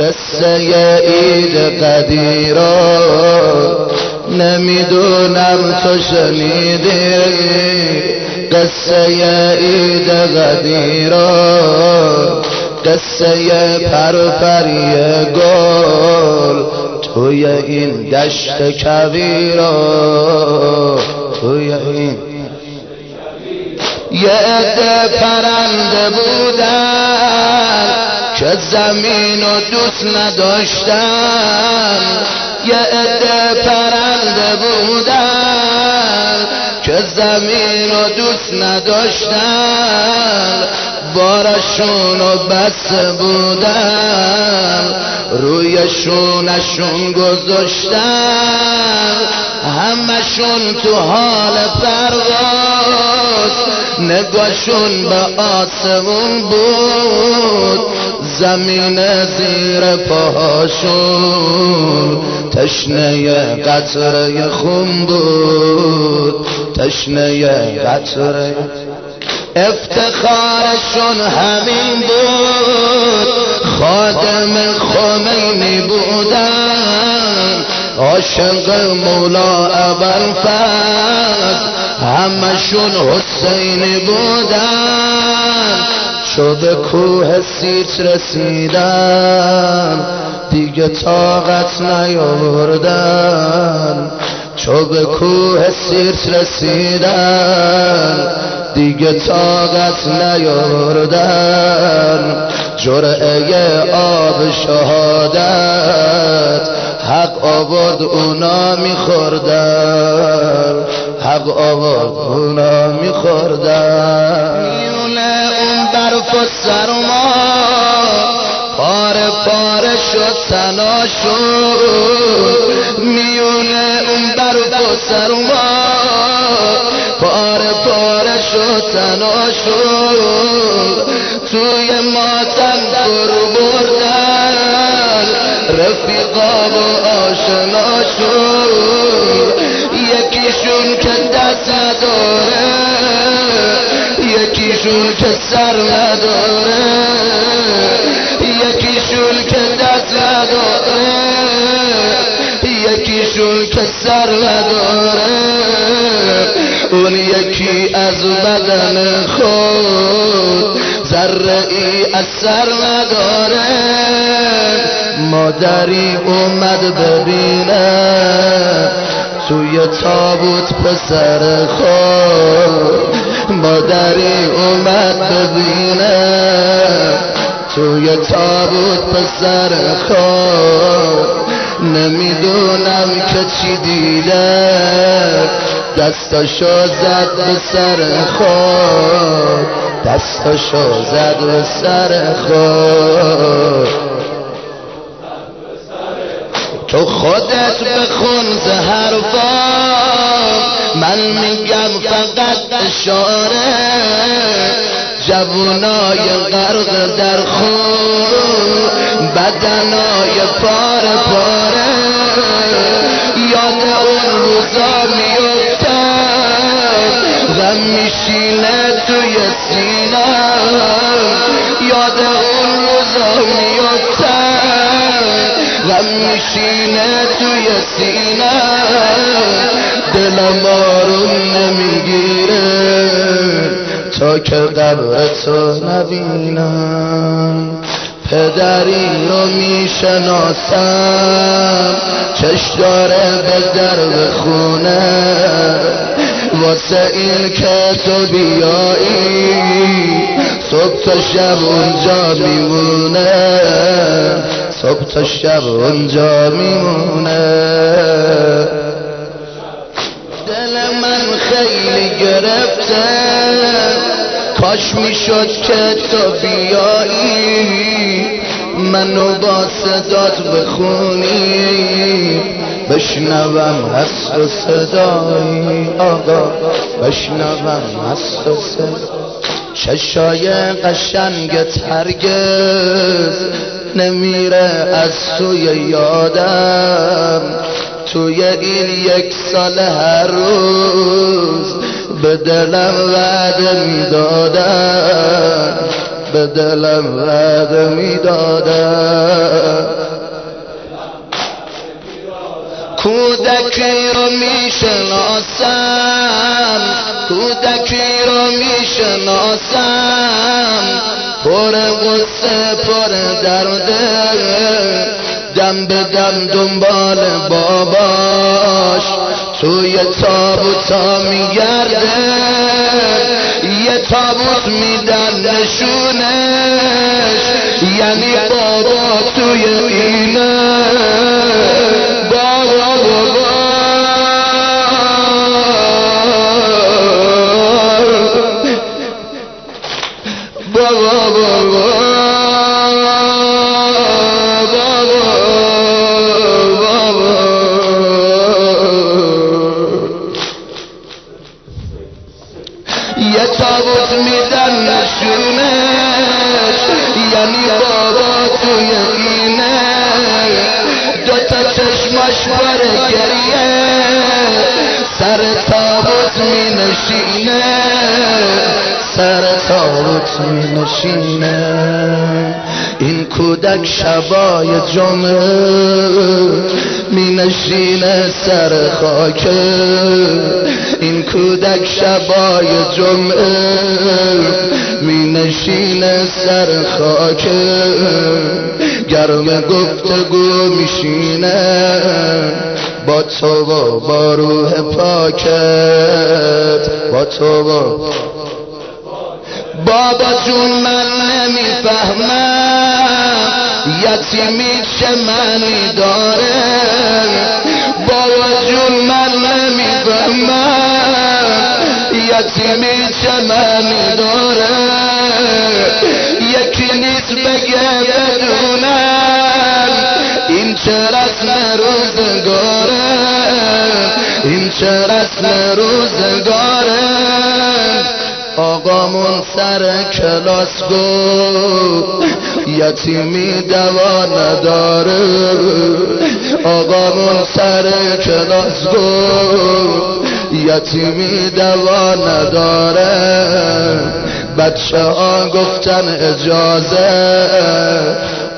قصه عید قدیرا. نمی‌دونم تو شنیدی قصه عید قدیرا. قصه پرپری گل توی این دشت کبیرا توی این یه عده پرنده بودن. که زمین و دوست نداشتن یه عده پرنده بودن. که زمین و دوست نداشتن بارشون و بس بودن. روی شونشون گذاشتن همشون تو حال پرواز. نگاشون به آسمون بود. زمین زیر پاهاشون تشنه قطره خون بود. تشنه قطره. افتخارشون همین بود. خادم خمینی بودن. عاشق مولا ابل فز همشون حسینی بودن. به کوه سیت رسیدن دیگه طاقت نیاوردن. چو به کوه سیرت رسیدن دیگه طاقت نیاوردن. جرعه آب شهادت حق آورد اونا میخوردن. حق آورد اونا میخوردن. برف و سرما پاره پاره شد تنا شد. میونه اون برف و سرما پاره پاره شد تنا شد. توی ماتم برو بردن. رفیقا و آشنا شد. یکیشون که دست نداره. یکیشون که سر نداره یکیشون که دست نداره یکیشون که سر نداره. اون یکی از بدن خود ذره ای اثر نداره. مادری اومد ببینه توی تابوت پسر خود مادری اومد ببینه توی تابوت پسر خود نمی‌دونم که چی دیده. دستاشو زد به سر خود دستاشو زد به سر خود تو خودت بخون ز حرفا من میگم فقط اشاره جوونای غرق در خون بدنای پاره پاره یاد اون روزا میفتم غم میشینه. غم میشینه توی سینه. دلم آروم نمی‌گیره تا که قبر تو نبینم. پدری رو می‌شناسم. چش داره به در خونه. واسه این که تو بیایی صبح تا شب اونجا میمونه. صبح تا شب اونجا میمونه. دل من خیلی گرفته. کاش می‌شد که تو بیایی. منو با صدات بخونی. بشنوم هست و صدایی. آقا بشنوم هست و صدایی. چشای قشنگت هرگز نمیره از سوی یادم. توی این یک سال هر روز به دلم وعده می‌دادم. به دلم وعده می‌دادم. کودکی رو می‌شناسم. کودکی رو می‌شناسم. پر غصه پر درده دم به دم دنبال باباش. توی تابوتا میگرده یه تابوت میدن نشونش. یعنی بابا توی اینه. بابا بابا. بر گریه سر تابوت می نشینه سر می نشینه این کودک شبای جمعه می نشینه سر خاکه این کودک شبای جمعه می نشینه سر خاکه گرم گفتگو میشینه. با تو و با روح پاکت. با تو و بابا جون من نمی‌فهمم. یتیمی چه معنی داره؟ بابا جون من نمی‌فهمم. یتیمی چه معنی داره؟ یکی نیست بگه بدونم این چه رسم روزگاره این چه رسم روزگاره آقامون سر کلاس گفت یتیمی دوا نداره. آقامون سر کلاس گفت یتیمی دوا نداره. بچه ها گفتن اجازه.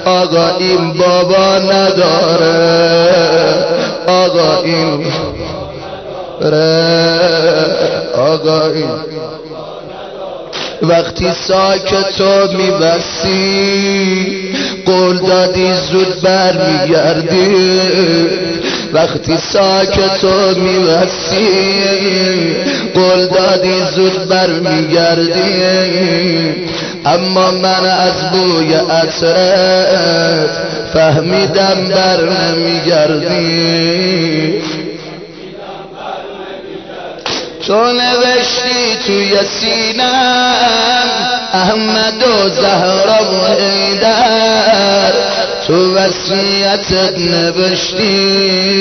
آقا این بابا نداره. آقا این آقا این وقتی ساکت و میبستی قول دادی زود بر میگردی وقتی ساکت و میبستی قول دادی زود بر میگردی اما من از بوی عطرت فهمیدم بر نمیگردی تو نوشتی توی سینم احمد و زهرا و حیدر. تو وسیعتت نوشتی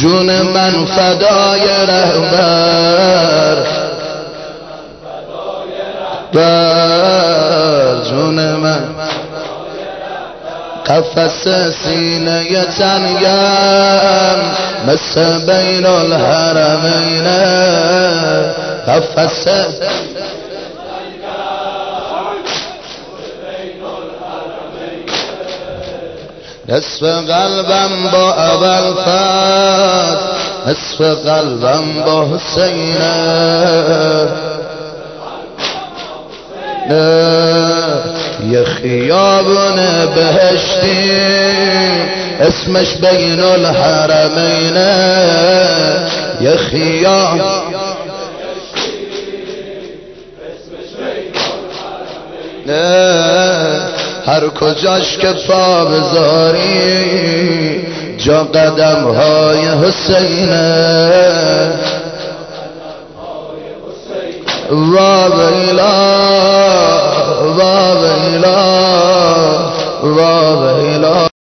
جون من فدای رهبر. بر جون من. قفس سینه تنگم مثل بین الحرمین. قفس نصف قلبا بأبا الفات نصف قلبا بحسينا يا خيابنا بهشتي اسمش بين الحرمين يا خياب اسمش بين الحرمين هر کجاش که پا بذاری جا قدم های حسینه. و ویلا و ویلا و ویلا.